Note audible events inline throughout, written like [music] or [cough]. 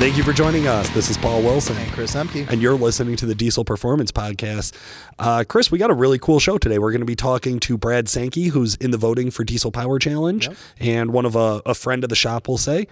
Thank you for joining us. This is Paul Wilson. And Chris Emke. And you're listening to the Diesel Performance Podcast. Uh, Chris, we got a really cool show today. We're going to be talking to Brad Sankey, who's in the voting for Diesel Power Challenge Yep. and one of a, a friend of the shop, we'll say.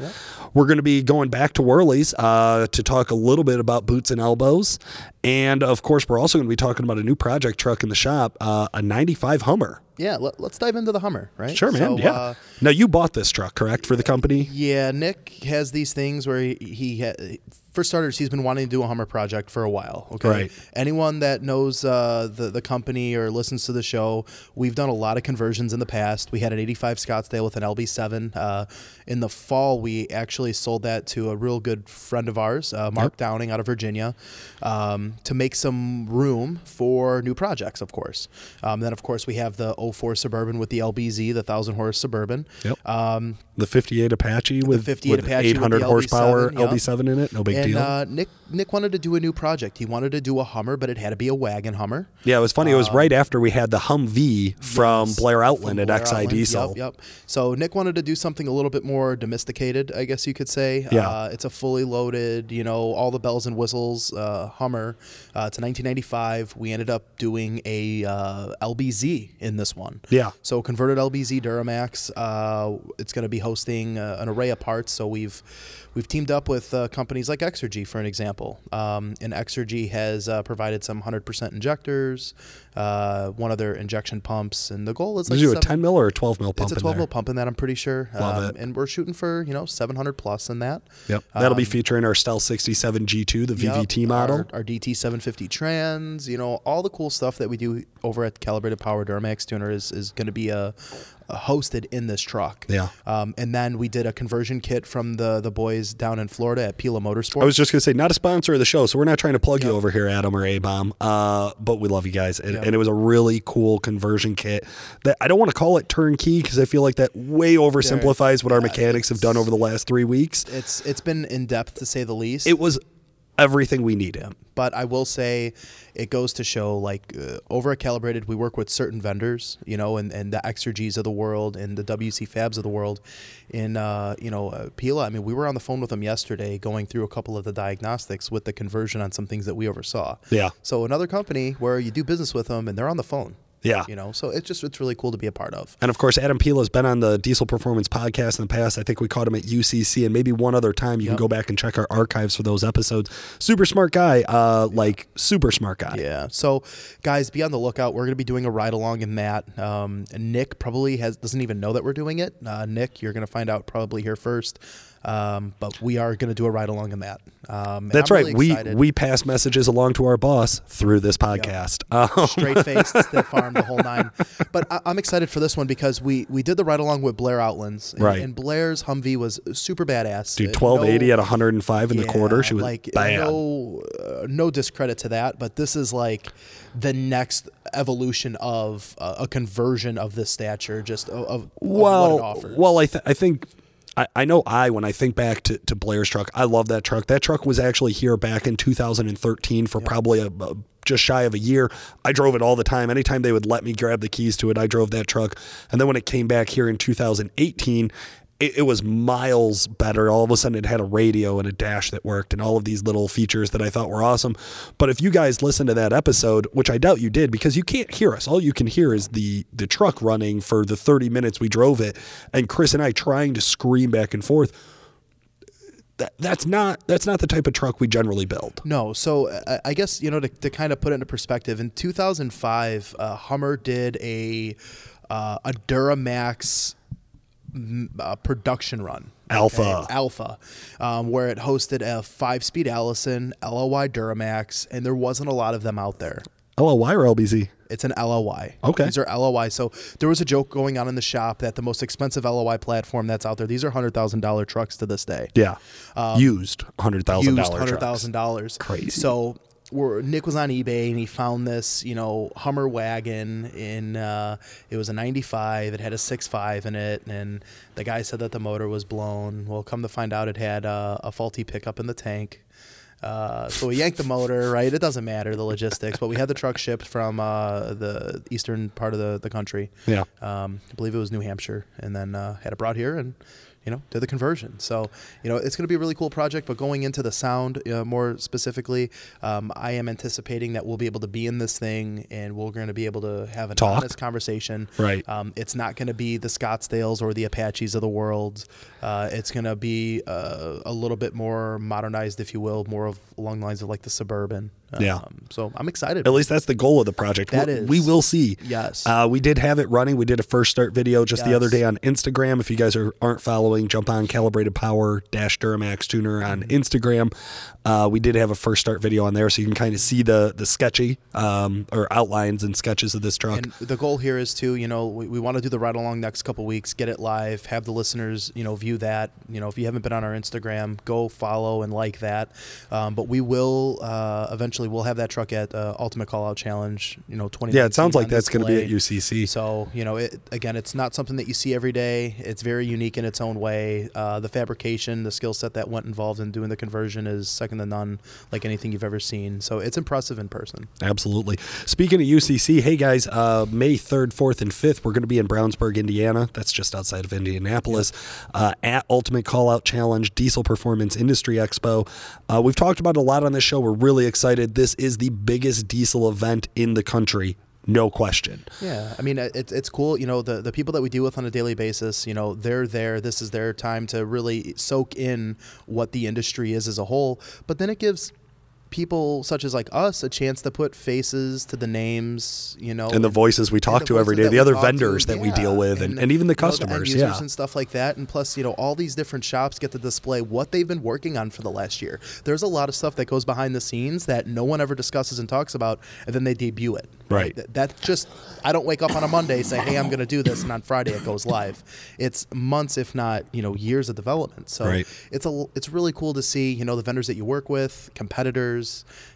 We're going to be going back to Wehrli's uh, to talk a little bit about boots and elbows. And of course, we're also going to be talking about a new project truck in the shop, uh, a 95 Hummer. Yeah, let, us dive into the Hummer, right? Sure, man. So, yeah. uh, now, you bought this truck, correct, for the company? yeah, Nick has these things where he, he ha- for starters, he's been wanting to do a Hummer project for a while. Okay. Right. Anyone that knows uh, the the company or listens to the show, we've done a lot of conversions in the past. We had an '85 Scottsdale with an LB7. Uh, in the fall, we actually sold that to a real good friend of ours, uh, Mark Downing out of Virginia, um, to make some room for new projects. Of course. Um, then, of course, we have the 04 Suburban with the LBZ, the thousand horse Suburban. Yep. Um, The 58 Apache with, 58 with Apache with 800 the horsepower LB7, yep. LB7 in it. No big and deal. uh, Nick Nick wanted to do a new project. He wanted to do a Hummer, but it had to be a wagon Hummer. Yeah, it was funny. it was right after we had the Humvee from Yes, Blair from Outland at Blair XI Outland. Diesel. Yep, yep. So Nick wanted to do something a little bit more domesticated, I guess you could say. Yeah. Uh, it's a fully loaded, you know, all the bells and whistles uh, Hummer. Uh, it's a 1995. We ended up doing a uh, LBZ in this one. Yeah. So converted LBZ Duramax. Uh, it's going to be hosting uh, an array of parts. So we've we've teamed up with uh, companies like Exergy, for an example. Um, and Exergy has uh, provided some 100% injectors, uh, one of their injection pumps, and the goal is like you do a 10 mil or a 12 mil pump it's a in 12 there? mil pump in that, I'm pretty sure. Um, Love it. And we're shooting for, you know, 700 plus in that. Yep. That'll be Um, featuring our Stealth 67 G2, the Yep, VVT model. Our, our DT 750 trans, you know, all the cool stuff that we do over at Calibrated Power Duramax Tuner is, is going to be uh, hosted in this truck. Yeah. Um, and then we did a conversion kit from the the boys down in Florida at Pila Motorsport. I was just going to say, not a sponsor of the show, so we're not trying to plug you over here, Adam or A Bomb. Uh, but we love you guys. And, Yep. and it was a really cool conversion kit that I don't want to call it turnkey because I feel like that way oversimplifies what our mechanics have done over the last three weeks. it's it's been in depth to say the least. It was everything we need him. but I will say it goes to show like uh, over at Calibrated, we work with certain vendors, you know, and, and the Exergies of the world and the WC Fabs of the world. In, uh, you know, uh, Pila, I mean, we were on the phone with them yesterday going through a couple of the diagnostics with the conversion on some things that we oversaw. Yeah. So another company where you do business with them and they're on the phone. Yeah. You know, so it's just, it's really cool to be a part of. And of course, Adam Pila has been on the Diesel Performance podcast in the past. I think we caught him at UCC, and maybe one other time. You can go back and check our archives for those episodes. Super smart guy, uh, like super smart guy. Yeah. So, guys, be on the lookout. We're going to be doing a ride along in that. Um, Nick probably has doesn't even know that we're doing it. Uh, Nick, you're going to find out probably here first. Um, but we are going to do a ride along in that. Um, That's right. really we we pass messages along to our boss through this podcast. [laughs] Um, straight faced, stiff farm, the whole nine. But I, I'm excited for this one because we we did the ride along with Blair Outlands, and, Right. And Blair's Humvee was super badass. dude, Uh, twelve eighty no- at one hundred and five in the quarter. She was like bad. no uh, no discredit to that, but this is like the next evolution of uh, a conversion of this stature, just of, of what it well, offers. well, I th- I think. I, I know I when I think back to, to Blair's truck, I love that truck. That truck was actually here back in 2013 for probably a, a- just shy of a year. I drove it all the time. Anytime they would let me grab the keys to it, I drove that truck. And then when it came back here in 2018, it, it was miles better. All of a sudden, it had a radio and a dash that worked, and all of these little features that I thought were awesome. But if you guys listen to that episode, which I doubt you did, because you can't hear us, all you can hear is the the truck running for the 30 minutes we drove it, and Chris and I trying to scream back and forth. That, that's not that's not the type of truck we generally build. No, so uh, I guess you know to, to kind of put it into perspective. In 2005, uh, Hummer did a uh, a Duramax uh, production run. Alpha. Alpha, um, where it hosted a five-speed Allison LLY Duramax, and there wasn't a lot of them out there. LLY or LBZ? It's an LLY. Okay. These are LLY. So there was a joke going on in the shop that the most expensive LLY platform that's out there, these are hundred thousand dollar trucks to this day. Yeah, used Um, Used dollars. hundred thousand dollars. Crazy. So we're, Nick was on eBay and he found this, you know, Hummer wagon in uh, it was a '95. It had a six five in it, and the guy said that the motor was blown. Well, come to find out, it had uh, a faulty pickup in the tank. Uh, so we yanked the motor, right? It doesn't matter the logistics, but we had the truck shipped from uh, the eastern part of the, the country. Yeah. Um, I believe it was New Hampshire, and then uh, had it brought here and you know, did the conversion. So, you know, it's going to be a really cool project. But going into the sound uh, more specifically, um, I am anticipating that we'll be able to be in this thing and we're going to be able to have an Talk. honest conversation. Right. Um, it's not going to be the Scottsdales or the Apaches of the world. Uh, it's going to be uh, a little bit more modernized, if you will, more of along the lines of like the suburban. Yeah. Um, so I'm excited. At least that's the goal of the project. That we, is. we will see. Yes. Uh, we did have it running. We did a first start video just the other day on Instagram. If you guys are, aren't following, jump on Calibrated Power Dash Duramax Tuner on Mm-hmm. Instagram. Uh, we did have a first start video on there, so you can kind of see the the sketchy um, or outlines and sketches of this truck. And the goal here is to, you know, we, we want to do the ride along next couple weeks, get it live, have the listeners, you know, view that. You know, if you haven't been on our Instagram, go follow and like that. Um, but we will uh, eventually we'll have that truck at uh, Ultimate Call Out Challenge. You know, twenty. yeah, it sounds like that's going to be at. UCC. So you know, it, again, it's not something that you see every day. It's very unique in its own way. Uh, the fabrication, the skill set that went involved in doing the conversion is second to none, like anything you've ever seen. So it's impressive in person. Absolutely. Speaking of UCC, hey guys, uh, May 3rd, 4th, and 5th, we're going to be in Brownsburg, Indiana. That's just outside of Indianapolis uh, at Ultimate Call Out Challenge, Diesel Performance Industry Expo. Uh, we've talked about a lot on this show. We're really excited. This is the biggest diesel event in the country. No question. Yeah, I mean, it's it's cool. You know, the the people that we deal with on a daily basis, you know, they're there. This is their time to really soak in what the industry is as a whole. But then it gives people such as like us a chance to put faces to the names, you know, And the voices we talk to every day, the other talk to, vendors that we deal with, and, and even the you know, end customers. users yeah. and stuff like that. And plus, you know, all these different shops get to display what they've been working on for the last year. There's a lot of stuff that goes behind the scenes that no one ever discusses and talks about, and then they debut it. Right. That, that just, I don't wake up on a Monday say, hey, I'm going to do this, and on Friday it goes live. It's months, if not, you know, years of development. So Right. it's a, it's really cool to see, you know, the vendors that you work with, competitors,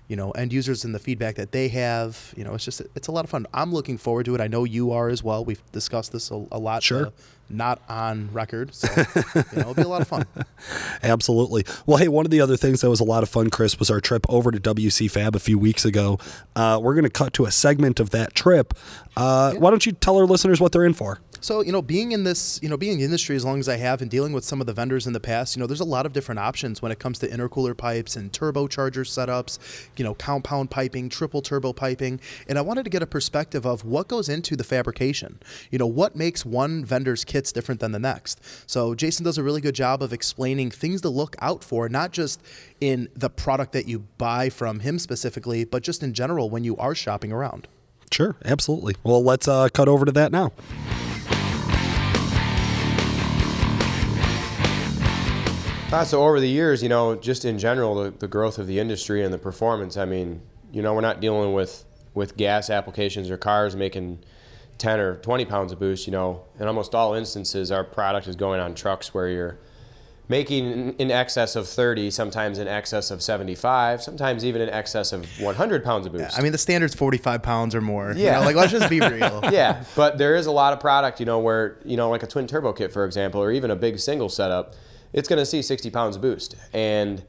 you know, end users and the feedback that they have. You know, it's just it's a lot of fun. I'm looking forward to it. I know you are as well. We've discussed this a, a lot. Sure. uh, not on record, so you know, it'll be a lot of fun. [laughs] Absolutely. Well, hey, one of the other things that was a lot of fun, Chris, was our trip over to WC Fab a few weeks ago. Uh, we're going to cut to a segment of that trip. Uh, Why don't you tell our listeners what they're in for? So, you know, being in this, you know, being in the industry as long as I have and dealing with some of the vendors in the past, you know, there's a lot of different options when it comes to intercooler pipes and turbocharger setups, you know, compound piping, triple turbo piping. And I wanted to get a perspective of what goes into the fabrication. You know, what makes one vendor's kits different than the next. So, Jason does a really good job of explaining things to look out for, not just in the product that you buy from him specifically, but just in general when you are shopping around. Sure, absolutely. Well, let's uh, cut over to that now. Uh, so over the years, you know, just in general, the, the growth of the industry and the performance. I mean, you know, we're not dealing with with gas applications or cars making 10 or 20 pounds of boost. You know, in almost all instances, our product is going on trucks where you're making in- excess of 30, sometimes in excess of 75, sometimes even in excess of 100 pounds of boost. I mean, the standard's 45 pounds or more. You Yeah. know, like, let's just be [laughs] real. yeah, but there is a lot of product, you know, where you know, like a twin turbo kit, for example, or even a big single setup, it's going to see 60 pounds of boost, and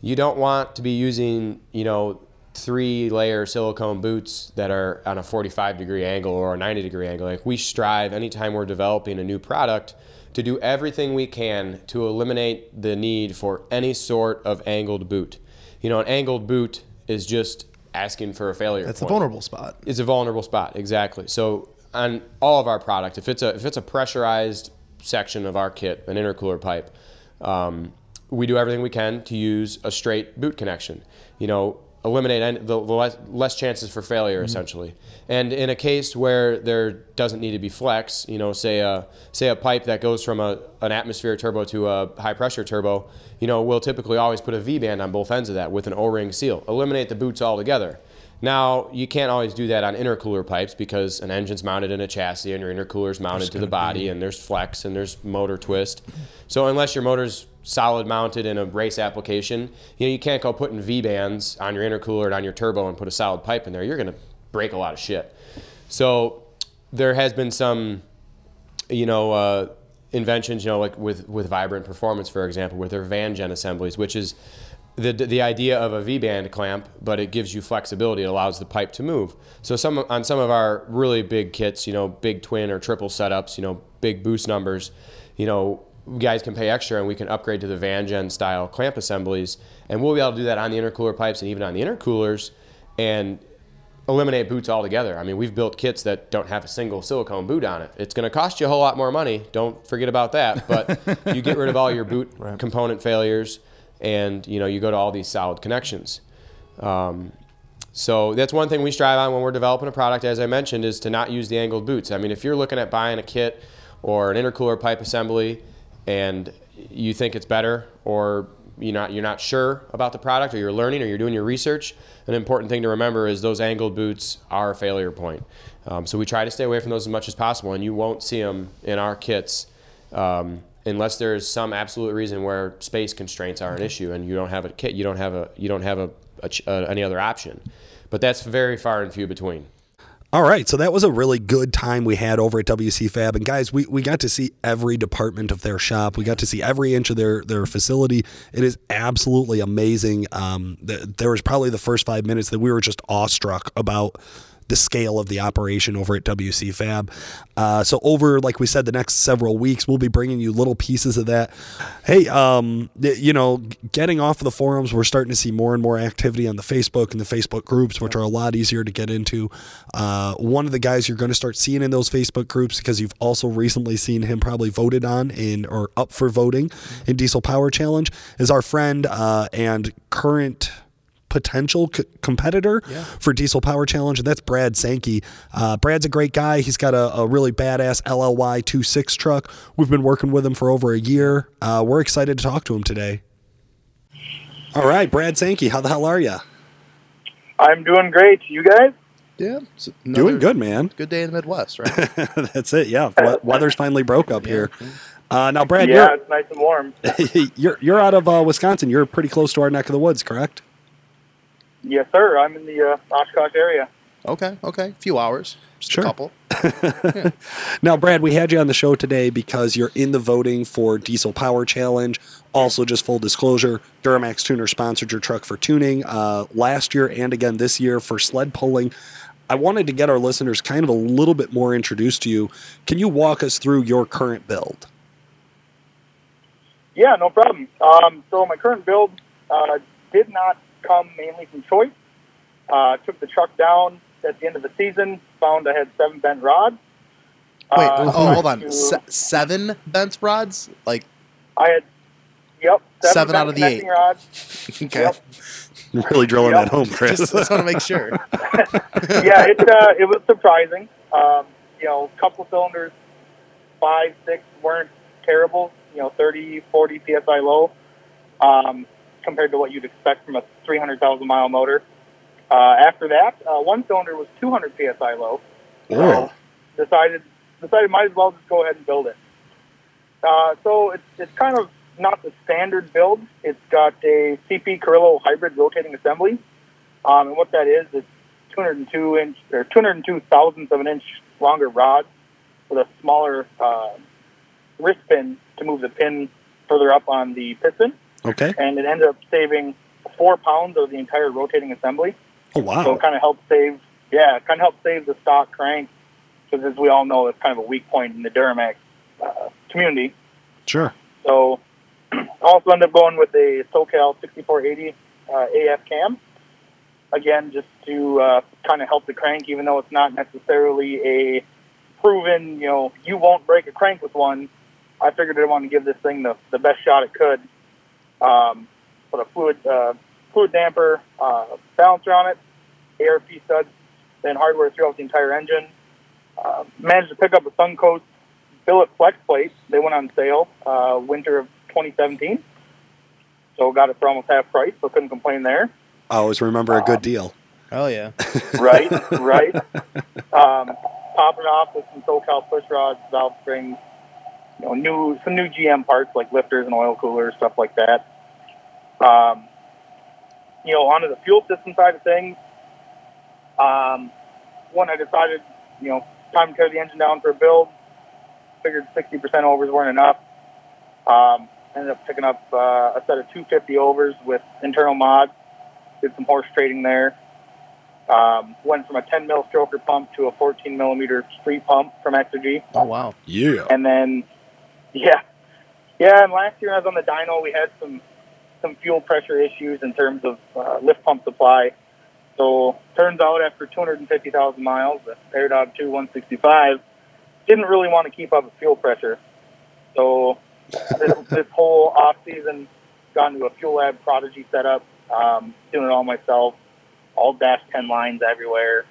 you don't want to be using, you know, three layer silicone boots that are on a 45 degree angle or a 90 degree angle. Like we strive anytime we're developing a new product to do everything we can to eliminate the need for any sort of angled boot. You know, an angled boot is just asking for a failure. That's point vulnerable spot. it's a vulnerable spot exactly so on all of our product if it's a if it's a pressurized section of our kit an intercooler pipe um, we do everything we can to use a straight boot connection you know eliminate any, the, the less, less chances for failure essentially. And in a case where there doesn't need to be flex you know say a say a pipe that goes from a, an atmosphere turbo to a high pressure turbo you know we'll typically always put a v-band on both ends of that with an o-ring seal. Eliminate the boots altogether now, you can't always do that on intercooler pipes because an engine's mounted in a chassis and your intercooler's mounted to the body and there's flex and there's motor twist. So unless your motor's solid mounted in a race application, you know, you can't go putting V-bands on your intercooler and on your turbo and put a solid pipe in there. You're going to break a lot of shit. So there has been some, you know, uh, inventions, you know, like with, with Vibrant Performance, for example, with their VanJen assemblies, which is the, the idea of a V-band clamp, but it gives you flexibility. It allows the pipe to move. So some on some of our really big kits, you know, big twin or triple setups, you know, big boost numbers, you know, guys can pay extra and we can upgrade to the VanJen style clamp assemblies, and we'll be able to do that on the intercooler pipes and even on the intercoolers, and eliminate boots altogether. I mean, we've built kits that don't have a single silicone boot on it. It's going to cost you a whole lot more money. Don't forget about that. But [laughs] you get rid of all your boot component failures, and you know you go to all these solid connections. Um, so that's one thing we strive on when we're developing a product, as I mentioned, is to not use the angled boots. I mean, if you're looking at buying a kit or an intercooler pipe assembly and you think it's better or you're not, you're not sure about the product or you're learning or you're doing your research, an important thing to remember is those angled boots are a failure point. Um, so we try to stay away from those as much as possible, and you won't see them in our kits um, unless there's some absolute reason where space constraints are an issue and you don't have a kit, you don't have a you don't have a, a ch- uh, any other option. But that's very far and few between. All right, so that was a really good time we had over at WC Fab, and guys, we, we got to see every department of their shop. We got to see every inch of their their facility. It is absolutely amazing. Um, th- there was probably the first five minutes that we were just awestruck about the scale of the operation over at WC Fab. Uh, so over, like we said, the next several weeks, we'll be bringing you little pieces of that. Hey, um, you know, getting off of the forums, we're starting to see more and more activity on the Facebook and the Facebook groups, which are a lot easier to get into. Uh, one of the guys you're going to start seeing in those Facebook groups because you've also recently seen him probably voted on in or up for voting in Diesel Power Challenge is our friend uh, and current potential c- competitor for Diesel Power Challenge, and that's Brad Sankey. Uh, Brad's a great guy. He's got a, a really badass LLY 26 truck. We've been working with him for over a year. Uh, we're excited to talk to him today. All right, Brad Sankey, how the hell are you? I'm doing great. You guys? Yeah, it's Doing good, man. Good day in the Midwest, right? [laughs] that's it. Yeah, we- weather's finally broke up here. Uh, now, Brad, yeah, it's nice and warm. you're [laughs] you're you're out of uh, Wisconsin. You're pretty close to our neck of the woods, correct? Yes, sir. I'm in the uh, Oshkosh area. okay, okay, a few hours, just Sure. a couple. [laughs] Now, Brad, we had you on the show today because you're in the voting for Diesel Power Challenge. Also, just full disclosure, Duramax Tuner sponsored your truck for tuning uh, last year and again this year for sled pulling. I wanted to get our listeners kind of a little bit more introduced to you. Can you walk us through your current build? Yeah, no problem. Um, so my current build uh, did not come mainly from choice. Uh, took the truck down at the end of the season. Found I had seven bent rods. Wait, Uh, oh, hold on, to- Se- seven bent rods? Like, I had, yep, seven, Seven out of the eight. rods. [laughs] okay, Yep. [laughs] Really drilling Yep. that home, Chris. just, just want to make sure. [laughs] yeah, it uh, it was surprising. Um, you know, couple cylinders, five, six weren't terrible. You know, 30, 40 psi low, um, compared to what you'd expect from a 300,000 mile motor. Uh, after that, uh, one cylinder was 200 psi low. Oh. So decided decided might as well just go ahead and build it. Uh, so it's it's kind of not the standard build. It's got a CP Carrillo hybrid rotating assembly, um, and what that is, it's 202 inch or 202 thousandths of an inch longer rod with a smaller uh, wrist pin to move the pin further up on the piston, Okay. and it ended up saving four pounds of the entire rotating assembly. Oh, wow! So it kind of helped save, yeah, it kind of helped save the stock crank because as we all know, it's kind of a weak point in the Duramax uh, community. Sure. So [clears throat] also ended up going with a SoCal 6480 uh, AF cam. Again, just to uh, kind of help the crank, even though it's not necessarily a proven, you know, you won't break a crank with one. I figured I wanted to give this thing the, the best shot it could. Um, put a fluid uh, fluid damper, uh, balancer on it, ARP studs, then hardware throughout the entire engine. Uh, managed to pick up a Suncoast billet flex plate. They went on sale uh, winter of 2017. So got it for almost half price, so couldn't complain there. I always remember a good deal. Oh yeah, [laughs] Right, right. Um, popping off with some SoCal push rods, valve springs, you know, new some new GM parts like lifters and oil coolers, stuff like that. Um, you know, onto the fuel system side of things. Um, when I decided, you know, time to tear the engine down for a build, figured 60% overs weren't enough. Um, ended up picking up uh, a set of 250 overs with internal mods. Did some horse trading there. Um, went from a 10 mil stroker pump to a 14 millimeter street pump from Exergy. oh wow. Yeah. And then, yeah, Yeah, and last year I was on the dyno. We had some some fuel pressure issues in terms of uh, lift pump supply. So turns out after 250,000 miles, the AirDog 2 165 didn't really want to keep up with fuel pressure. So this, [laughs] this whole off season, gone to a Fuelab prodigy setup, um, doing it all myself, all dash 10 lines everywhere.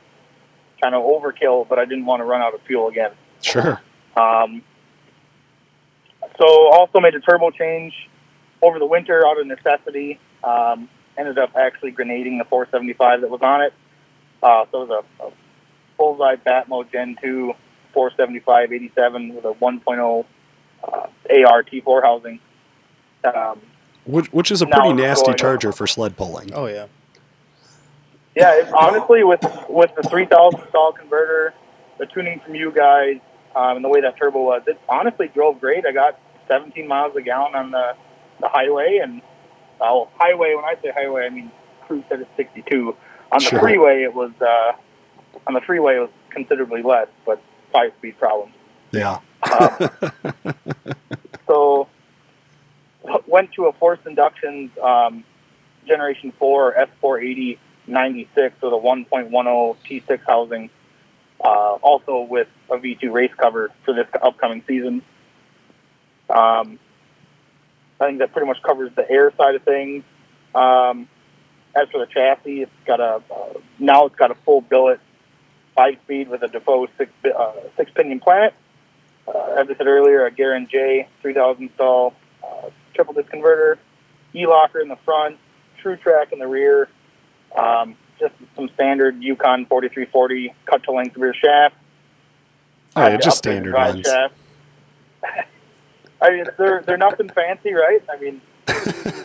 Kind of overkill, but I didn't want to run out of fuel again. Sure. Um, so also made a turbo change over the winter out of necessity. Um, ended up actually grenading the 475 that was on it. Uh, so it was a, a bullseye Batmo Gen 2 475 87 with a 1.0 uh, AR T4 housing. Um, Which, which is a pretty nasty going charger for sled pulling. Oh yeah. yeah, it, honestly, with with the 3000 stall converter, the tuning from you guys, um, and the way that turbo was, it honestly drove great. I got 17 miles a gallon on the, the highway, and uh, highway. When I say highway, I mean cruise said it's 62. On the Sure. freeway, it was uh, on the freeway it was considerably less, but five speed problems. Yeah. Um, [laughs] so went to a forced inductions um, generation 4 S480 96 with a 1.10 T6 housing, uh, also with a V2 race cover for this upcoming season. Um, I think that pretty much covers the air side of things. Um, as for the chassis, it's got a uh, now it's got a full billet five speed with a Defoe six uh, six pinion planet uh, as I said earlier, a Garin J 3000 stall uh, triple disc converter, E locker in the front, Truetrac in the rear, um, just some standard Yukon 4340 cut to length rear shaft. Oh, yeah, just standard ones. shaft. [laughs] I mean, they're they're nothing fancy, right? I mean,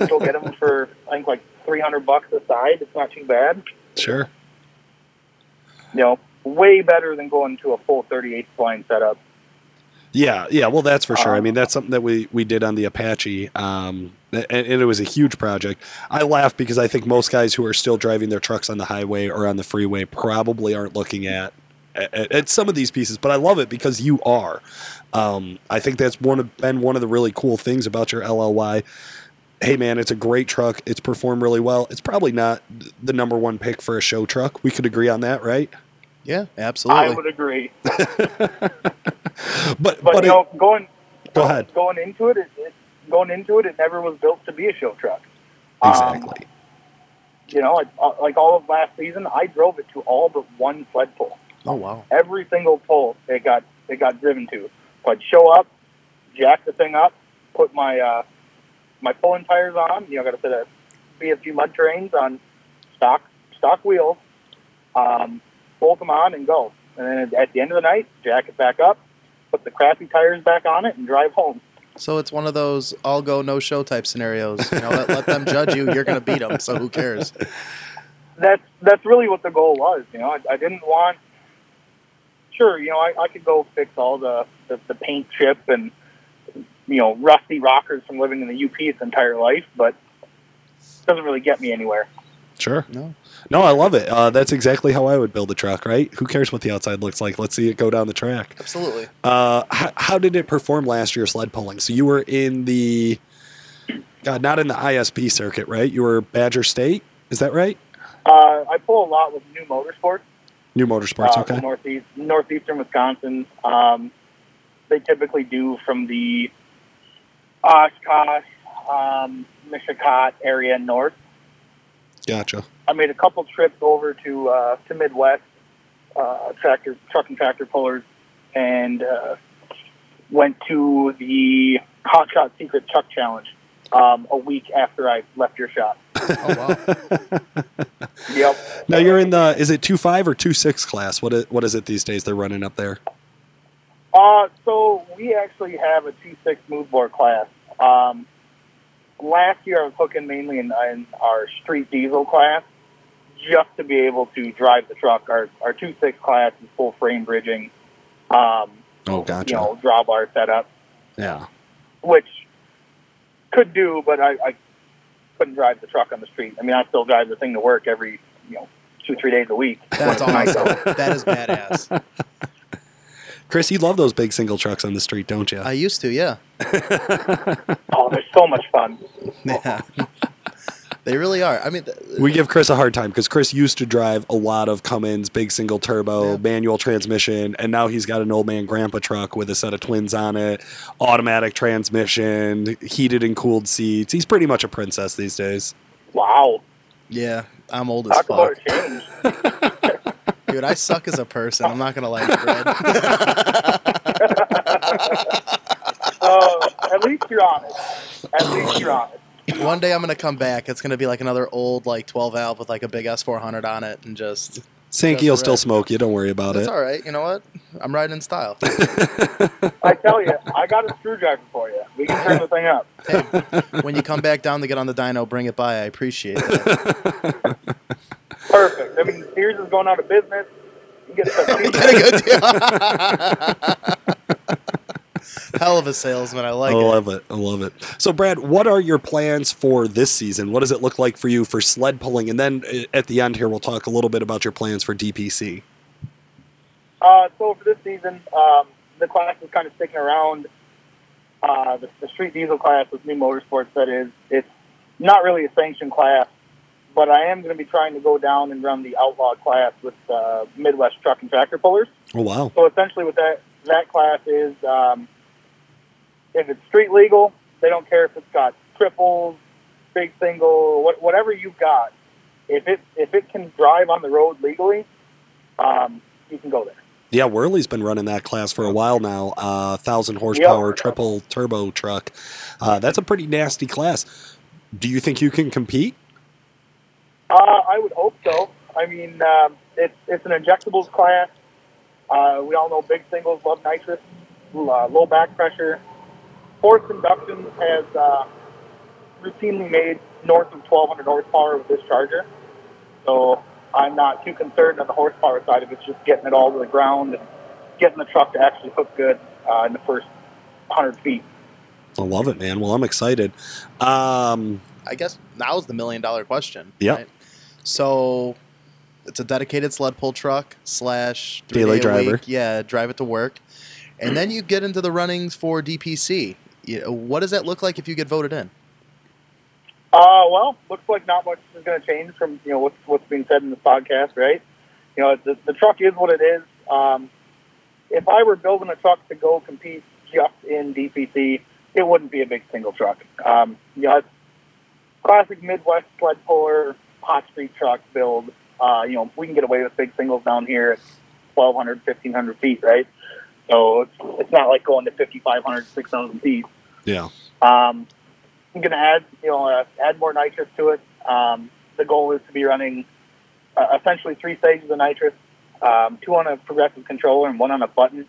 you'll get them for I think like 300 bucks a side. It's not too bad. Sure. You know, way better than going to a full 38 spline setup. Yeah, yeah. Well, that's for sure. I Um, mean, that's something that we we did on the Apache, um, and, and it was a huge project. I laugh because I think most guys who are still driving their trucks on the highway or on the freeway probably aren't looking at at, at some of these pieces. But I love it because you are. Um, I think that's one of been one of the really cool things about your LLY. Hey man, it's a great truck. It's performed really well. It's probably not the number one pick for a show truck. We could agree on that, right? Yeah, absolutely. I would agree. [laughs] But But, but you it- know, going Go ahead. Going into it, it, it, going into it, it never was built to be a show truck. Um, exactly. you know, like, uh, like all of last season, I drove it to all but one sled pull. Oh wow. Every single pull it got it got driven to. So I'd show up, jack the thing up, put my uh, my pulling tires on. You know, got to put a set of BFG mud terrains on stock stock wheels. Um, bolt them on and go. And then at the end of the night, jack it back up, put the crappy tires back on it, and drive home. So it's one of those all go no show type scenarios. You know, let, let them judge you. You're gonna beat them. So who cares? that's that's really what the goal was. You know, I, I didn't want. Sure, you know, I, I could go fix all the, the the paint chip and you know rusty rockers from living in the UP its entire life, but it doesn't really get me anywhere. Sure. No. No, I love it. Uh, that's exactly how I would build a truck, right? Who cares what the outside looks like? Let's see it go down the track. Absolutely. Uh, how, how did it perform last year sled pulling? So you were in the, God, not in the ISP circuit, right? You were Badger State. Is that right? Uh, I pull a lot with New Motorsports, New Motorsports. uh, okay. northeast northeastern Wisconsin. Um, they typically do from the Oshkosh, um, area north. Gotcha. I made a couple trips over to uh, to Midwest uh, tractor truck and tractor pullers, and uh, went to the Hot Shot Secret Chuck Challenge um, a week after I left your shop. Oh wow. [laughs] Yep. Now you're in the. Is it two five or two six class? What is, what is it these days? They're running up there. Uh, so we actually have a two six smooth bore class. Um, last year I was hooking mainly in, in our street diesel class, just to be able to drive the truck. Our our two six class is full frame bridging. Um, Oh, gotcha. you know, drawbar setup, yeah. which could do, but I, I couldn't drive the truck on the street. I mean, I still drive the thing to work every, you know, two, three days a week. That's When it's awesome. nice. That is badass. [laughs] Chris, you love those big single trucks on the street, don't you? I used to, yeah. [laughs] oh, they're so much fun. [laughs] Yeah. They really are. I mean, th- We give Chris a hard time because Chris used to drive a lot of Cummins, big single turbo, Yeah. manual transmission, and now he's got an old man grandpa truck with a set of twins on it, automatic transmission, heated and cooled seats. He's pretty much a princess these days. Wow. yeah, I'm old as Talk about fuck. [laughs] Dude, I suck as a person. I'm not gonna lie, Fred. [laughs] [laughs] Uh, at least you're honest. At least you're honest. One day I'm gonna come back. It's gonna be like another old like 12 valve with like a big S400 on it, and just Sankey will still smoke you. Don't worry about that's it. all right. You know what? I'm riding in style. [laughs] I tell you, I got a screwdriver for you. We can turn the thing up. [laughs] Hey, when you come back down to get on the dyno, bring it by. I appreciate it. [laughs] Perfect. I mean, Sears is going out of business. You get some Get a good deal. [laughs] Hell of a salesman. I like I it. love it. I love it. So, Brad, what are your plans for this season? What does it look like for you for sled pulling? And then uh, at the end here, we'll talk a little bit about your plans for DPC. Uh, so for this season, um, the class is kind of sticking around. Uh, the, the street diesel class with New Motorsports, that is, it's not really a sanctioned class, but I am going to be trying to go down and run the outlaw class with uh, Midwest Truck and Tractor Pullers. Oh, wow. So essentially, what that that class is, um, if it's street legal, they don't care if it's got triples, big single, what, whatever you've got. If it if it can drive on the road legally, um, you can go there. Yeah, Wehrli's been running that class for a while now. Uh, thousand horsepower Yep. triple turbo truck. Uh, that's a pretty nasty class. Do you think you can compete? Uh, I would hope so. I mean, um, it's it's an injectables class. Uh, we all know big singles love nitrous, uh, low back pressure. Forced induction has uh, routinely made north of 1,200 horsepower with this charger. So I'm not too concerned on the horsepower side of it. It's just getting it all to the ground and getting the truck to actually hook good uh, in the first 100 feet. I love it, man. Well, I'm excited. Um, I guess now's the million dollar question. Yeah. So it's a dedicated sled pull truck slash three Daily day a driver. Week. Yeah, drive it to work, and then you get into the runnings for DPC. You know, what does that look like if you get voted in? Uh, well, looks like not much is going to change from you know what's what's being said in this podcast, right? You know, the, the truck is what it is. Um, if I were building a truck to go compete just in DPC, it wouldn't be a big single truck. Um, you know, classic Midwest sled puller, hot street truck build. Uh, you know, we can get away with big singles down here at 1,200, 1,500 feet, right? So it's, it's not like going to 5,500, 6,000 feet. yeah. Um, I'm going to add, you know, uh, add more nitrous to it. Um, the goal is to be running uh, essentially three stages of nitrous, um, two on a progressive controller and one on a button,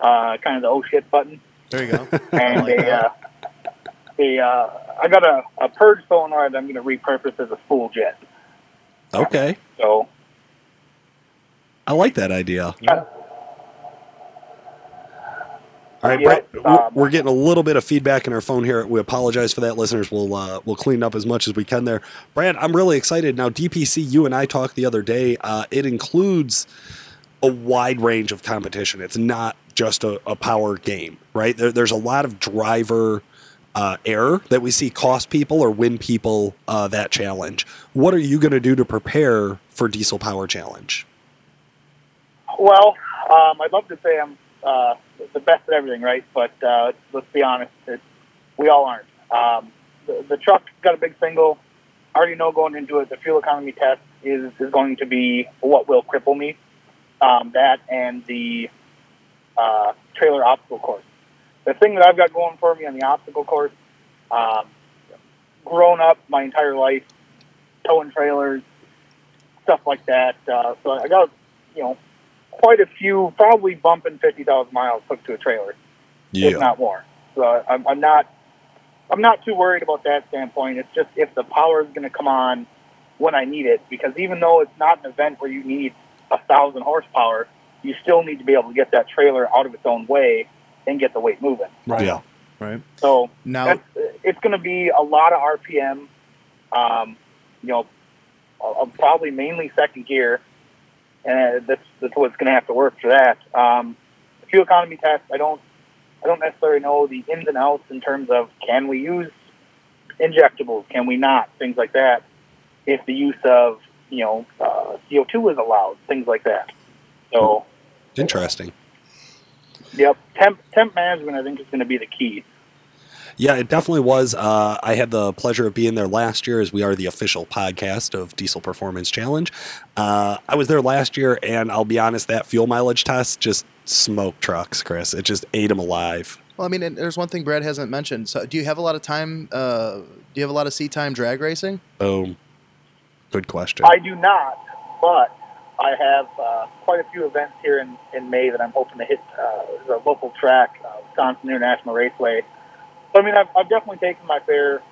uh, kind of the oh shit button. There you go. [laughs] And like a, uh, a, uh, I got a, a purge solenoid I'm going to repurpose as a spool jet. Okay. So I like that idea. Yeah. All right, Yeah, Brett, we're- um, we're getting a little bit of feedback in our phone here. We apologize for that, listeners. We'll uh, we'll clean up as much as we can there. Brad, I'm really excited now. DPC, you and I talked the other day. Uh, it includes a wide range of competition. It's not just a, a power game, right? There, there's a lot of driver uh, error that we see cost people or win people uh, that challenge. What are you going to do to prepare for Diesel Power Challenge? Well, um, I'd love to say I'm uh, the best at everything, right? But uh, let's be honest, we all aren't. Um, the, the truck got a big single. I already know going into it, the fuel economy test is, is going to be what will cripple me. Um, that and the uh, trailer obstacle course. The thing that I've got going for me on the obstacle course, um, grown up my entire life, towing trailers, stuff like that. Uh, so I got, you know, quite a few, probably bumping 50,000 miles hooked to a trailer, if not more. So I'm, I'm not, I'm not too worried about that standpoint. It's just if the power is going to come on when I need it, because even though it's not an event where you need a thousand horsepower, you still need to be able to get that trailer out of its own way and get the weight moving. Right. Yeah. Right. So Now, that's, it's going to be a lot of RPM. Um, you know, uh, probably mainly second gear, and that's that's what's going to have to work for that. Um, fuel economy test, I don't I don't necessarily know the ins and outs in terms of can we use injectables, can we not, things like that. If the use of you know uh, CO2 is allowed, things like that. So, Interesting. yep, temp temp management I think is going to be the key. Yeah, it definitely was. Uh, I had the pleasure of being there last year as we are the official podcast of Diesel Performance Challenge. Uh, I was there last year, and I'll be honest, that fuel mileage test just smoked trucks, Chris. It just ate them alive. Well, I mean, and there's one thing Brad hasn't mentioned. So, do you have a lot of time? Uh, do you have a lot of seat time drag racing? Boom. Good question. I do not, but I have uh, quite a few events here in, in May that I'm hoping to hit uh, the local track, uh, Wisconsin International Raceway. So, I mean, I've, I've definitely taken my fair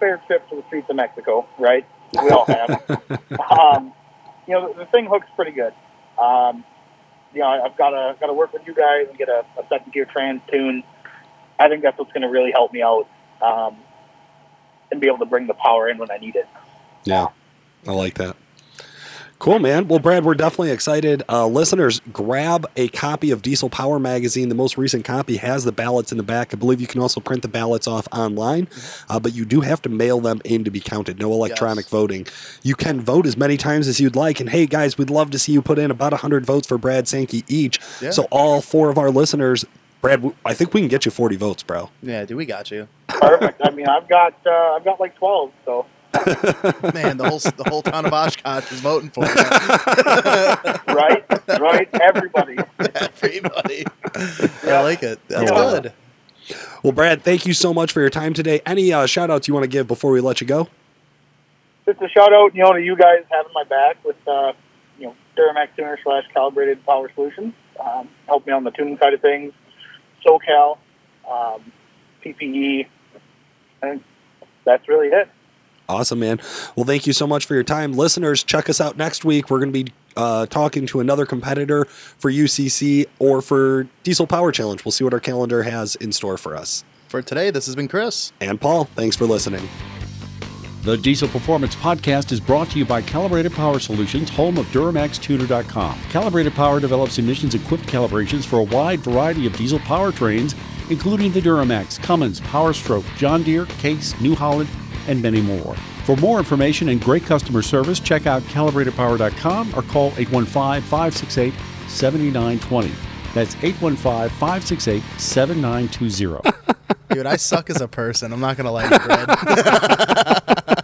fair trip to the streets of Mexico, right? We all have. [laughs] um, you know, the, the thing hooks pretty good. Um, you know, I've got to got to work with you guys and get a, a second gear trans tune. I think that's what's going to really help me out um, and be able to bring the power in when I need it. Yeah, I like that. Cool, man. Well, Brad, we're definitely excited. Uh, listeners, grab a copy of Diesel Power Magazine. The most recent copy has the ballots in the back. I believe you can also print the ballots off online, uh, but you do have to mail them in to be counted. No electronic Yes. voting. You can vote as many times as you'd like. And hey, guys, we'd love to see you put in about 100 votes for Brad Sankey each. Yeah. So, all four of our listeners, Brad, I think we can get you 40 votes, bro. Yeah, dude, we got you. Perfect. I mean, I've got uh, I've got like twelve, so [laughs] Man, the whole the whole town of Oshkosh is voting for you. [laughs] right, right, everybody. Everybody. I like it. That's Yeah. good. Well, Brad, thank you so much for your time today. Any uh, shout outs you want to give before we let you go? Just a shout out, you know, to you guys having my back with uh, you know Duramax tuner slash calibrated power solutions. Um, help me on the tuning side of things. SoCal, um, PPE, and that's really it. Awesome, man. Well, thank you so much for your time. Listeners, check us out next week. We're going to be uh, talking to another competitor for UCC or for Diesel Power Challenge. We'll see what our calendar has in store for us. For today, this has been Chris. And Paul, thanks for listening. The Diesel Performance Podcast is brought to you by Calibrated Power Solutions, home of DuramaxTuner.com. Calibrated Power develops emissions equipped calibrations for a wide variety of diesel powertrains, including the Duramax, Cummins, Powerstroke, John Deere, Case, New Holland, and many more. For more information and great customer service, check out calibratedpower.com or call 815 568 7920. That's 815 568 7920. [laughs] Dude, I suck as a person. I'm not going to lie to you. [laughs]